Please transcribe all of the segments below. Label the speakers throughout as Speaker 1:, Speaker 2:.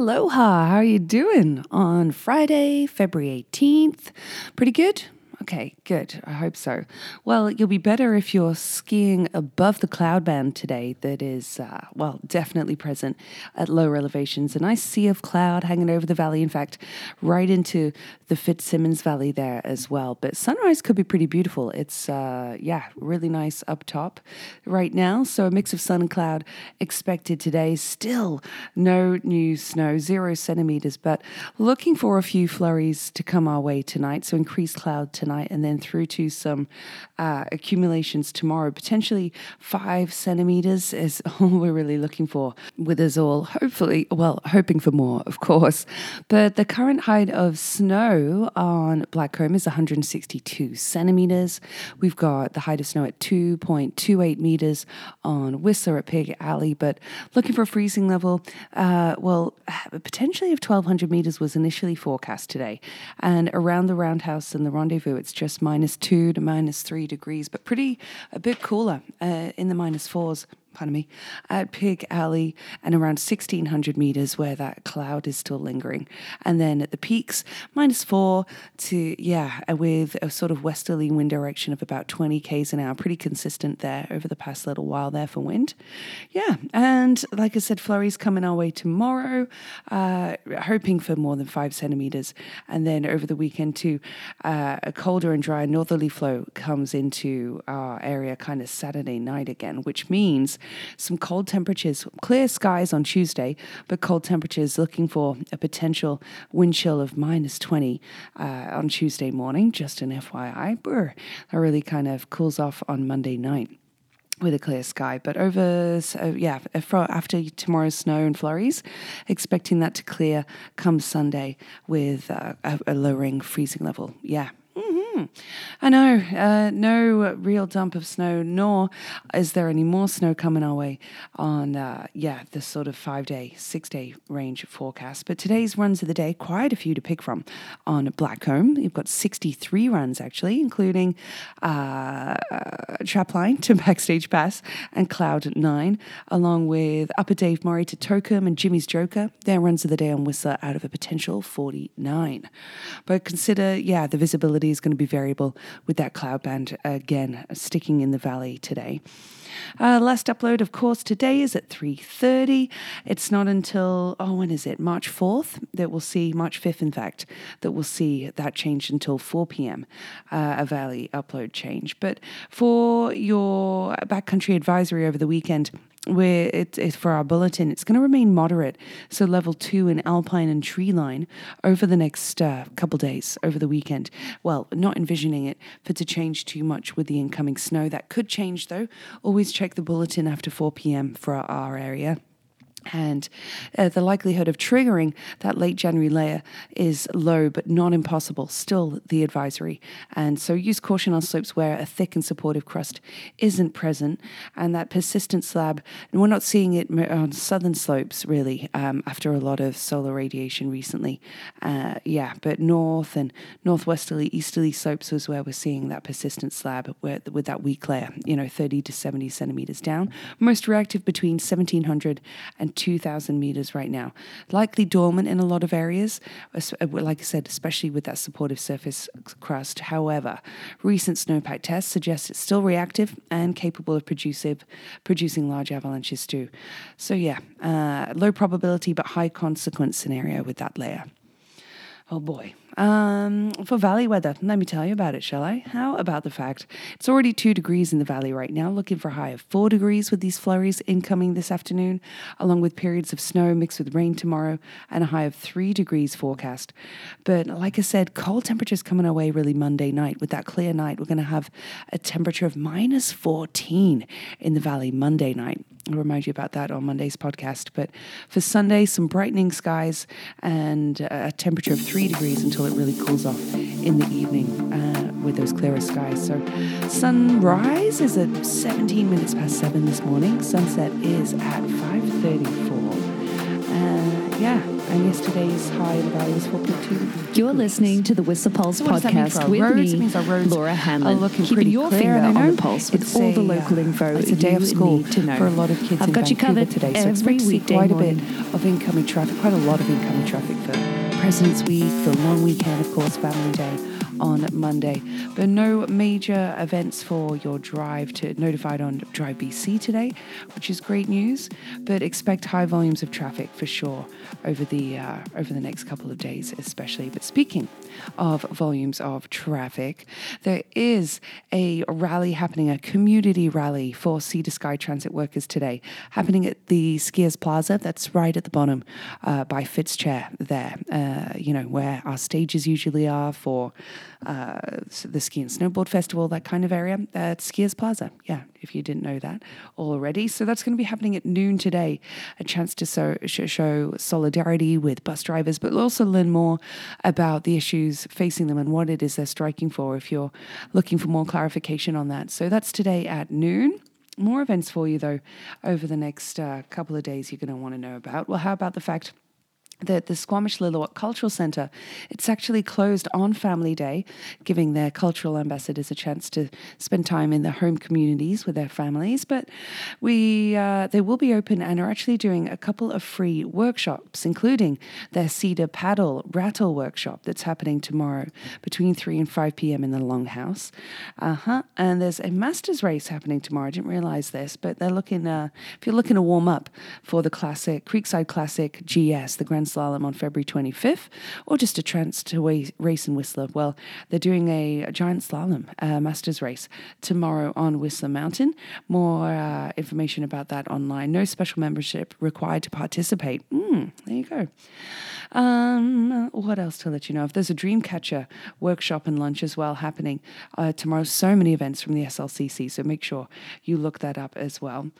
Speaker 1: Aloha, how are you doing on Friday, February 18th? Pretty good? Okay, good. I hope so. Well, you'll be better if you're skiing above the cloud band today, that is, uh, well, definitely present at lower elevations. A nice sea of cloud hanging over the valley, in fact, right into the Fitzsimmons Valley there as well. But sunrise could be pretty beautiful. It's, uh, yeah, really nice up top right now. So a mix of sun and cloud expected today. Still no new snow, zero centimeters, but looking for a few flurries to come our way tonight. So increased cloud tonight tonight and then through to some uh, accumulations tomorrow. Potentially five centimeters is all we're really looking for with us all. Hopefully, well, hoping for more, of course. But the current height of snow on Blackcomb is 162 centimeters. We've got the height of snow at 2.28 meters on Whistler at Pig Alley, but looking for a freezing level, uh, well, potentially of 1200 meters was initially forecast today. And around the roundhouse and the rendezvous, it's just minus two to minus three degrees, but pretty a bit cooler uh, in the minus fours pardon me, at Pig Alley and around 1600 meters where that cloud is still lingering. And then at the peaks, minus four to, yeah, with a sort of westerly wind direction of about 20 k's an hour, pretty consistent there over the past little while there for wind. Yeah, and like I said, flurries coming our way tomorrow, uh, hoping for more than five centimeters. And then over the weekend, too, uh, a colder and drier northerly flow comes into our area kind of Saturday night again, which means some cold temperatures, clear skies on Tuesday, but cold temperatures looking for a potential wind chill of minus 20 uh, on Tuesday morning. Just an FYI. Brr, that really kind of cools off on Monday night with a clear sky. But over, so yeah, after tomorrow's snow and flurries, expecting that to clear come Sunday with uh, a lowering freezing level. Yeah, Mm-hmm. I know, uh, no real dump of snow, nor is there any more snow coming our way on, uh, yeah, this sort of five day, six day range forecast. But today's runs of the day, quite a few to pick from on Blackcomb. You've got 63 runs actually, including uh, Trapline to Backstage Pass and Cloud 9, along with Upper Dave Murray to Tokum and Jimmy's Joker. Their runs of the day on Whistler out of a potential 49. But consider, yeah, the visibility is going to be variable with that cloud band again sticking in the valley today. Uh, last upload, of course, today is at 3.30. It's not until, oh, when is it? March 4th that we'll see, March 5th, in fact, that we'll see that change until 4 p.m., uh, a valley upload change. But for your backcountry advisory over the weekend, where it's, for our bulletin, it's going to remain moderate. So level two in alpine and tree line over the next uh, couple days, over the weekend. Well, not envisioning it for to change too much with the incoming snow. That could change though. Always check the bulletin after 4 p.m. for our, our area. And uh, the likelihood of triggering that late January layer is low, but not impossible. Still, the advisory. And so use caution on slopes where a thick and supportive crust isn't present. And that persistent slab, and we're not seeing it on southern slopes really um, after a lot of solar radiation recently. Uh, yeah, but north and northwesterly, easterly slopes is where we're seeing that persistent slab where, with that weak layer, you know, 30 to 70 centimeters down. Most reactive between 1700 and 2,000 meters right now. Likely dormant in a lot of areas, uh, like I said, especially with that supportive surface crust. However, recent snowpack tests suggest it's still reactive and capable of producing, producing large avalanches too. So, yeah, uh, low probability but high consequence scenario with that layer. Oh boy. Um, for valley weather, let me tell you about it, shall I? How about the fact it's already two degrees in the valley right now, looking for a high of four degrees with these flurries incoming this afternoon, along with periods of snow mixed with rain tomorrow, and a high of three degrees forecast. But like I said, cold temperatures coming our way really Monday night. With that clear night, we're going to have a temperature of minus 14 in the valley Monday night. I'll remind you about that on Monday's podcast. But for Sunday, some brightening skies and a temperature of three degrees until it really cools off in the evening uh, with those clearer skies. So sunrise is at 17 minutes past seven this morning. Sunset is at 5:34. Uh, yeah, and yesterday's high in the valley was 4.2.
Speaker 2: You're listening to the Whistler Pulse
Speaker 1: So what does that mean for
Speaker 2: podcast with
Speaker 1: roads?
Speaker 2: Me,
Speaker 1: means our roads
Speaker 2: Laura
Speaker 1: looking
Speaker 2: keeping your
Speaker 1: clear,
Speaker 2: finger on the pulse with
Speaker 1: it's
Speaker 2: all the local
Speaker 1: uh,
Speaker 2: info
Speaker 1: It's a day of school
Speaker 2: to know.
Speaker 1: for a lot of kids
Speaker 2: I've got you covered
Speaker 1: today. So
Speaker 2: every weekday
Speaker 1: quite
Speaker 2: morning.
Speaker 1: a bit of incoming traffic, quite a lot of incoming traffic for President's Week, the long weekend, of course, Family Day on Monday. But no major events for your drive to notified on Drive BC today, which is great news. But expect high volumes of traffic for sure over the uh, over the next couple of days, especially. But speaking of volumes of traffic, there is a rally happening, a community rally for Sea to Sky Transit workers today, happening at the Skiers Plaza. That's right at the bottom uh, by Fitzchair there, uh, you know, where our stages usually are for uh, the Ski and Snowboard Festival, that kind of area. At Skiers Plaza, yeah, if you didn't know that already. So that's going to be happening at noon today. A chance to so, sh- show solidarity with bus drivers, but also learn more about the issues facing them and what it is they're striking for if you're looking for more clarification on that. So that's today at noon. More events for you, though, over the next uh, couple of days you're going to want to know about. Well, how about the fact that the Squamish Lil'wat Cultural Centre, it's actually closed on Family Day, giving their cultural ambassadors a chance to spend time in their home communities with their families. But we uh, they will be open and are actually doing a couple of free workshops, including their Cedar Paddle Rattle workshop that's happening tomorrow between 3 and 5 p.m. in the Longhouse. Uh-huh. And there's a Masters race happening tomorrow. I didn't realize this, but they're looking, uh, if you're looking to warm up for the classic, Creekside Classic GS, the Grand Slalom on February 25th, or just a chance to race in Whistler, well, they're doing a, a giant slalom uh, Masters race tomorrow on Whistler Mountain. More uh, information about that online. No special membership required to participate. Mm, there you go. Um, what else to let you know? If there's a Dreamcatcher workshop and lunch as well happening uh, tomorrow, so many events from the SLCC, so make sure you look that up as well.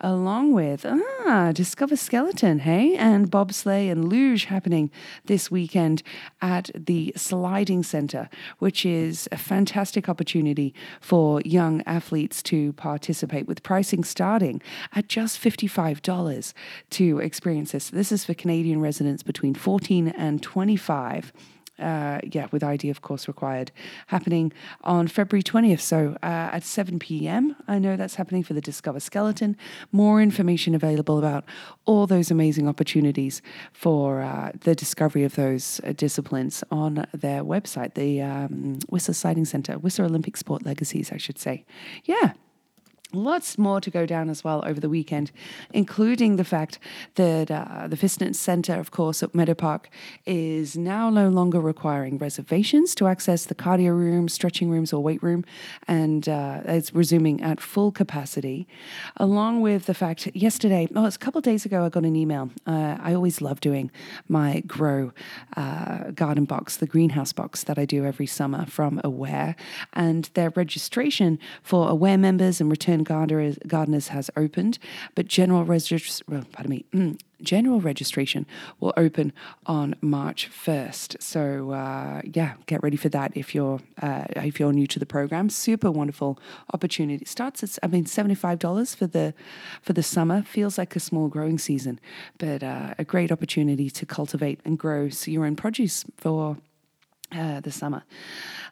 Speaker 1: Along with ah, Discover Skeleton, hey, and bobsleigh and luge happening this weekend at the Sliding Centre, which is a fantastic opportunity for young athletes to participate with pricing starting at just $55 to experience this. This is for Canadian residents between 14 and 25. Uh, yeah, with ID, of course, required, happening on February 20th. So uh, at 7 p.m., I know that's happening for the Discover Skeleton. More information available about all those amazing opportunities for uh, the discovery of those uh, disciplines on their website, the um, Whistler Sliding Centre, Whistler Olympic Sport Legacies, I should say. Yeah. Lots more to go down as well over the weekend, including the fact that uh, the Fitness Centre, of course, at Meadow Park, is now no longer requiring reservations to access the cardio room, stretching rooms, or weight room, and uh, it's resuming at full capacity. Along with the fact, yesterday, oh, it's a couple days ago, I got an email. Uh, I always love doing my grow uh, garden box, the greenhouse box that I do every summer from Aware, and their registration for Aware members and return gardeners, gardeners has opened, but general registration, well, pardon me, mm, general registration will open on March 1st. So uh, yeah, get ready for that if you're uh, if you're new to the program. Super wonderful opportunity. It starts at I mean $75 for the for the summer. Feels like a small growing season, but uh, a great opportunity to cultivate and grow your own produce for uh, the summer.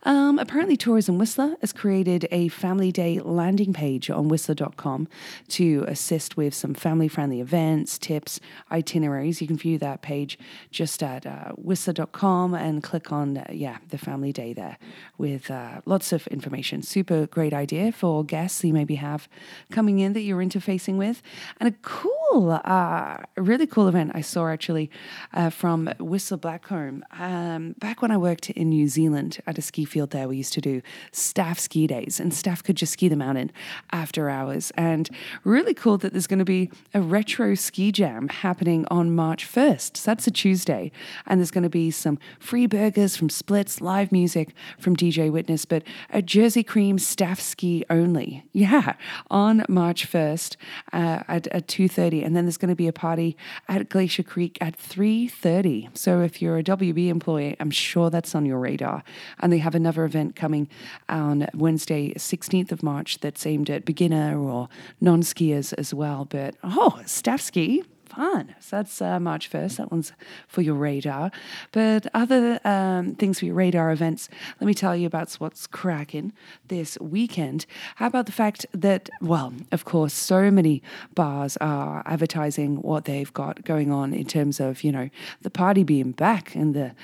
Speaker 1: Um, apparently, Tourism Whistler has created a family day landing page on whistler.com to assist with some family friendly events, tips, itineraries. You can view that page just at uh, whistler.com and click on, uh, yeah, the family day there with uh, lots of information. Super great idea for guests you maybe have coming in that you're interfacing with. And a cool, uh, really cool event I saw actually uh, from Whistler Blackcomb. Um, back when I worked in New Zealand at a ski field there, we used to do staff ski days, and staff could just ski the mountain after hours. And really cool that there's going to be a retro ski jam happening on March 1st. So that's a Tuesday. And there's going to be some free burgers from Splits, live music from DJ Witness, but a Jersey Cream staff ski only. Yeah, on March 1st uh, at, at 2.30. And then there's going to be a party at Glacier Creek at 3.30. So if you're a WB employee, I'm sure that's on your radar. And they have another event coming on Wednesday, 16th of March, that's aimed at beginner or non skiers as well. But oh, staff ski. Fun. So that's uh, March 1st. That one's for your radar. But other um, things for your radar events, let me tell you about what's cracking this weekend. How about the fact that, well, of course, so many bars are advertising what they've got going on in terms of, you know, the party being back and the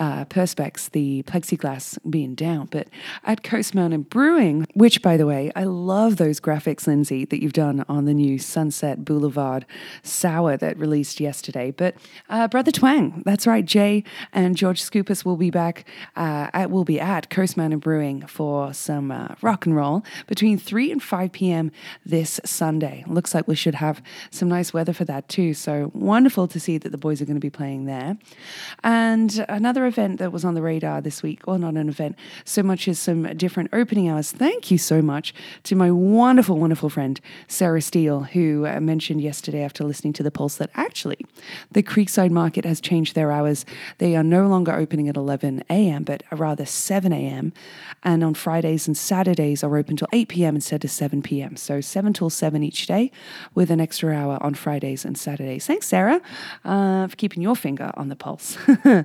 Speaker 1: uh, perspex, the plexiglass being down. But at Coast Mountain Brewing, which, by the way, I love those graphics, Lindsay, that you've done on the new Sunset Boulevard sour that released yesterday. But uh, Brother Twang, that's right, Jay and George Scoopus will be back. Uh, at, will be at Coast Mountain Brewing for some uh, rock and roll between 3 and 5 p.m. this Sunday. Looks like we should have some nice weather for that too. So wonderful to see that the boys are going to be playing there. And another event that was on the radar this week, or not an event, so much as some different opening hours. Thank you so much to my wonderful, wonderful friend, Sarah Steele, who uh, mentioned yesterday after listening to the Pulse that actually the Creekside Market has changed their hours. They are no longer opening at 11 a.m., but rather 7 a.m. And on Fridays and Saturdays are open till 8 p.m. instead of 7 p.m. So 7 till 7 each day with an extra hour on Fridays and Saturdays. Thanks, Sarah, uh, for keeping your finger on the pulse.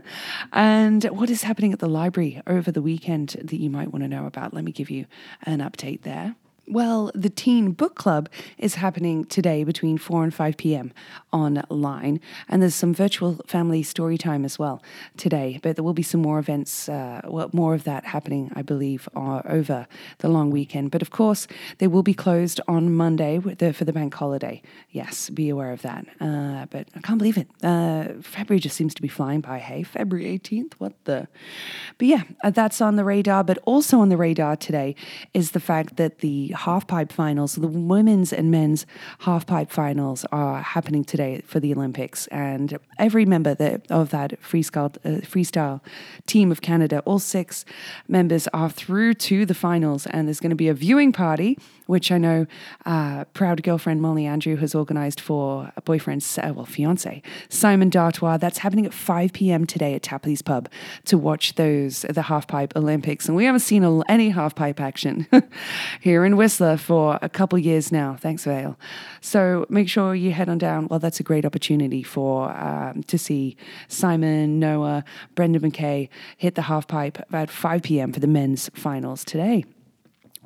Speaker 1: and what is happening at the library over the weekend that you might want to know about? Let me give you an update there. Well, the Teen Book Club is happening today between 4 and 5 p.m. online, and there's some virtual family story time as well today. But there will be some more events, uh, well, more of that happening, I believe, uh, over the long weekend. But of course, they will be closed on Monday the, for the bank holiday. Yes, be aware of that. Uh, but I can't believe it. Uh, February just seems to be flying by. Hey, February 18th? What the? But yeah, uh, that's on the radar. But also on the radar today is the fact that the half pipe finals, the women's and men's half pipe finals are happening today for the Olympics. And every member that, of that freestyle, uh, freestyle team of Canada, all six members are through to the finals. And there's going to be a viewing party, which I know uh, proud girlfriend Molly Andrew has organized for a boyfriend, uh, well, fiance, Simon d'Artois. That's happening at 5 p.m. today at Tapley's Pub to watch those, the half pipe Olympics. And we haven't seen any half pipe action here in West Whistler for a couple years now. Thanks, Vail. So make sure you head on down. Well, that's a great opportunity for um, to see Simon, Noah, Brendan Mackay hit the half pipe at 5 p.m. for the men's finals today.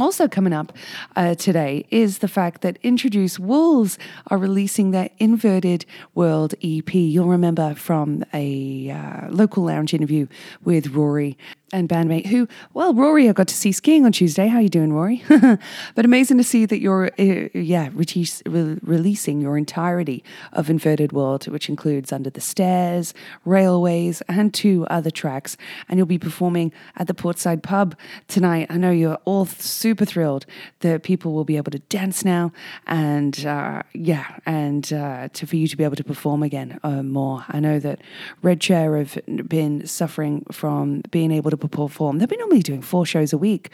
Speaker 1: Also, coming up uh, today is the fact that Introduce Wolves are releasing their Inverted World EP. You'll remember from a uh, local lounge interview with Rory and bandmate who, well, Rory, I got to see skiing on Tuesday. How are you doing, Rory? but amazing to see that you're, uh, yeah, re- releasing your entirety of Inverted World, which includes Under the Stairs, Railways, and two other tracks. And you'll be performing at the Portside Pub tonight. I know you're all super thrilled that people will be able to dance now, and uh, yeah, and uh, to for you to be able to perform again uh, more. I know that Red Chair have been suffering from being able to perform. They've been normally doing four shows a week.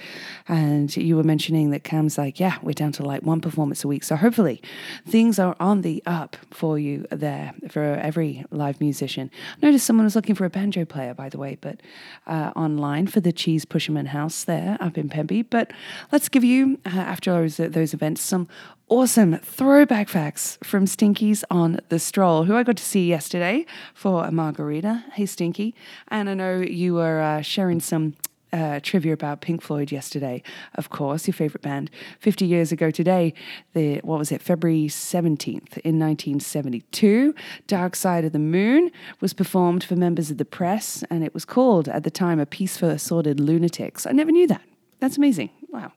Speaker 1: And you were mentioning that Cam's like, yeah, we're down to like one performance a week. So hopefully things are on the up for you there for every live musician. I noticed someone was looking for a banjo player, by the way, but uh, online for the Cheese Pusherman House there up in Pemby. But let's give you, uh, after those, those events, some awesome throwback facts from Stinkies on the Stroll, who I got to see yesterday for a margarita. Hey, Stinky. And I know you were uh, sharing some. Uh, trivia about Pink Floyd yesterday, of course, your favorite band. 50 years ago today, the what was it, February 17th in 1972, Dark Side of the Moon was performed for members of the press, and it was called at the time A Piece for Assorted Lunatics. I never knew that. That's amazing. Wow.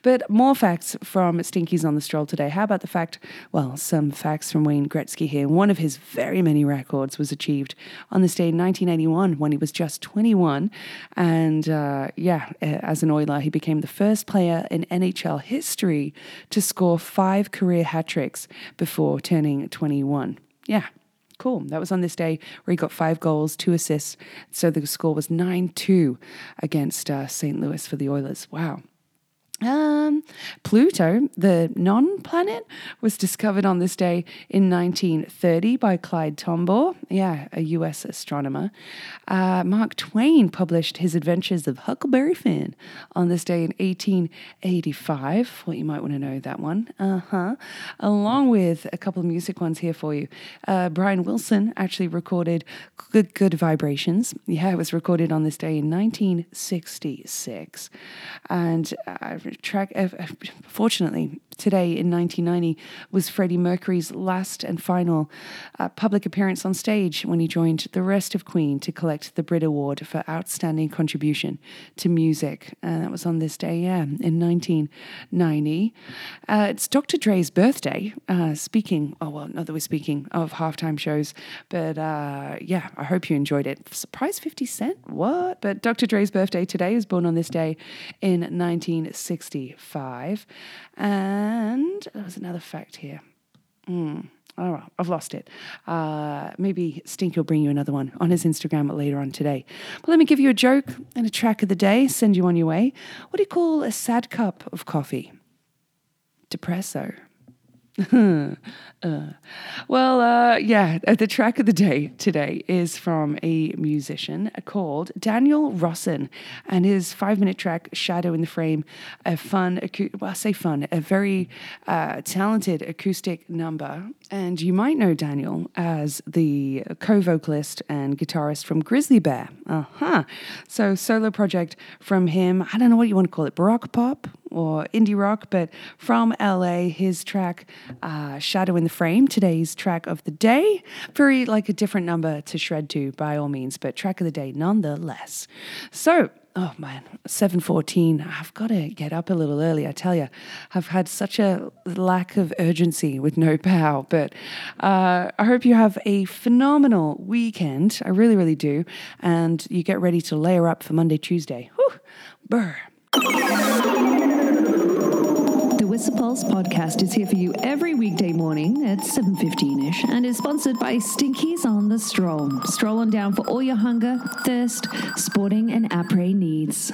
Speaker 1: But more facts from Stinkies on the Stroll today. How about the fact, well, some facts from Wayne Gretzky here. One of his very many records was achieved on this day in 1981 when he was just 21. And uh, yeah, as an Oiler, he became the first player in NHL history to score five career hat tricks before turning 21. Yeah, Cool. That was on this day where he got five goals, two assists. So the score was 9 2 against uh, St. Louis for the Oilers. Wow. Um, Pluto, the non planet, was discovered on this day in 1930 by Clyde Tombaugh, yeah, a US astronomer. Uh, Mark Twain published his Adventures of Huckleberry Finn on this day in 1885. What you might want to know that one. Uh huh. Along with a couple of music ones here for you. Uh, Brian Wilson actually recorded Good, Good Vibrations. Yeah, it was recorded on this day in 1966. And uh, track, uh, fortunately, today in 1990 was Freddie Mercury's last and final uh, public appearance on stage when he joined the rest of Queen to collect the Brit Award for Outstanding Contribution to Music. And uh, that was on this day, yeah, in 1990. Uh, it's Dr. Dre's birthday. Uh, speaking, oh, well, not that we're speaking of halftime shows, but uh, yeah, I hope you enjoyed it. Surprise 50 Cent? What? But Dr. Dre's birthday today. Was born on this day in 1965. And there was another fact here. Mm. Oh, I've lost it. Uh, maybe Stinky will bring you another one on his Instagram later on today. But let me give you a joke and a track of the day, send you on your way. What do you call a sad cup of coffee? Depresso. uh, well, uh, yeah, uh, the track of the day today is from a musician called Daniel Rossen and his five minute track, Shadow in the Frame, a fun, well, I say fun, a very uh, talented acoustic number. And you might know Daniel as the co vocalist and guitarist from Grizzly Bear. Uh huh. So, solo project from him. I don't know what you want to call it, Baroque pop or indie rock, but from LA, his track uh, Shadow in the Frame, today's track of the day. Very like a different number to shred to by all means, but track of the day nonetheless. So, oh man 7.14 i've got to get up a little early i tell you i've had such a lack of urgency with no pow but uh, i hope you have a phenomenal weekend. I really really do. And you get ready to layer up for monday tuesday. Whew,
Speaker 2: Whistler Pulse podcast is here for you every weekday morning at 7.15ish and is sponsored by Stinkies on the Stroll. Stroll on down for all your hunger, thirst, sporting and après needs.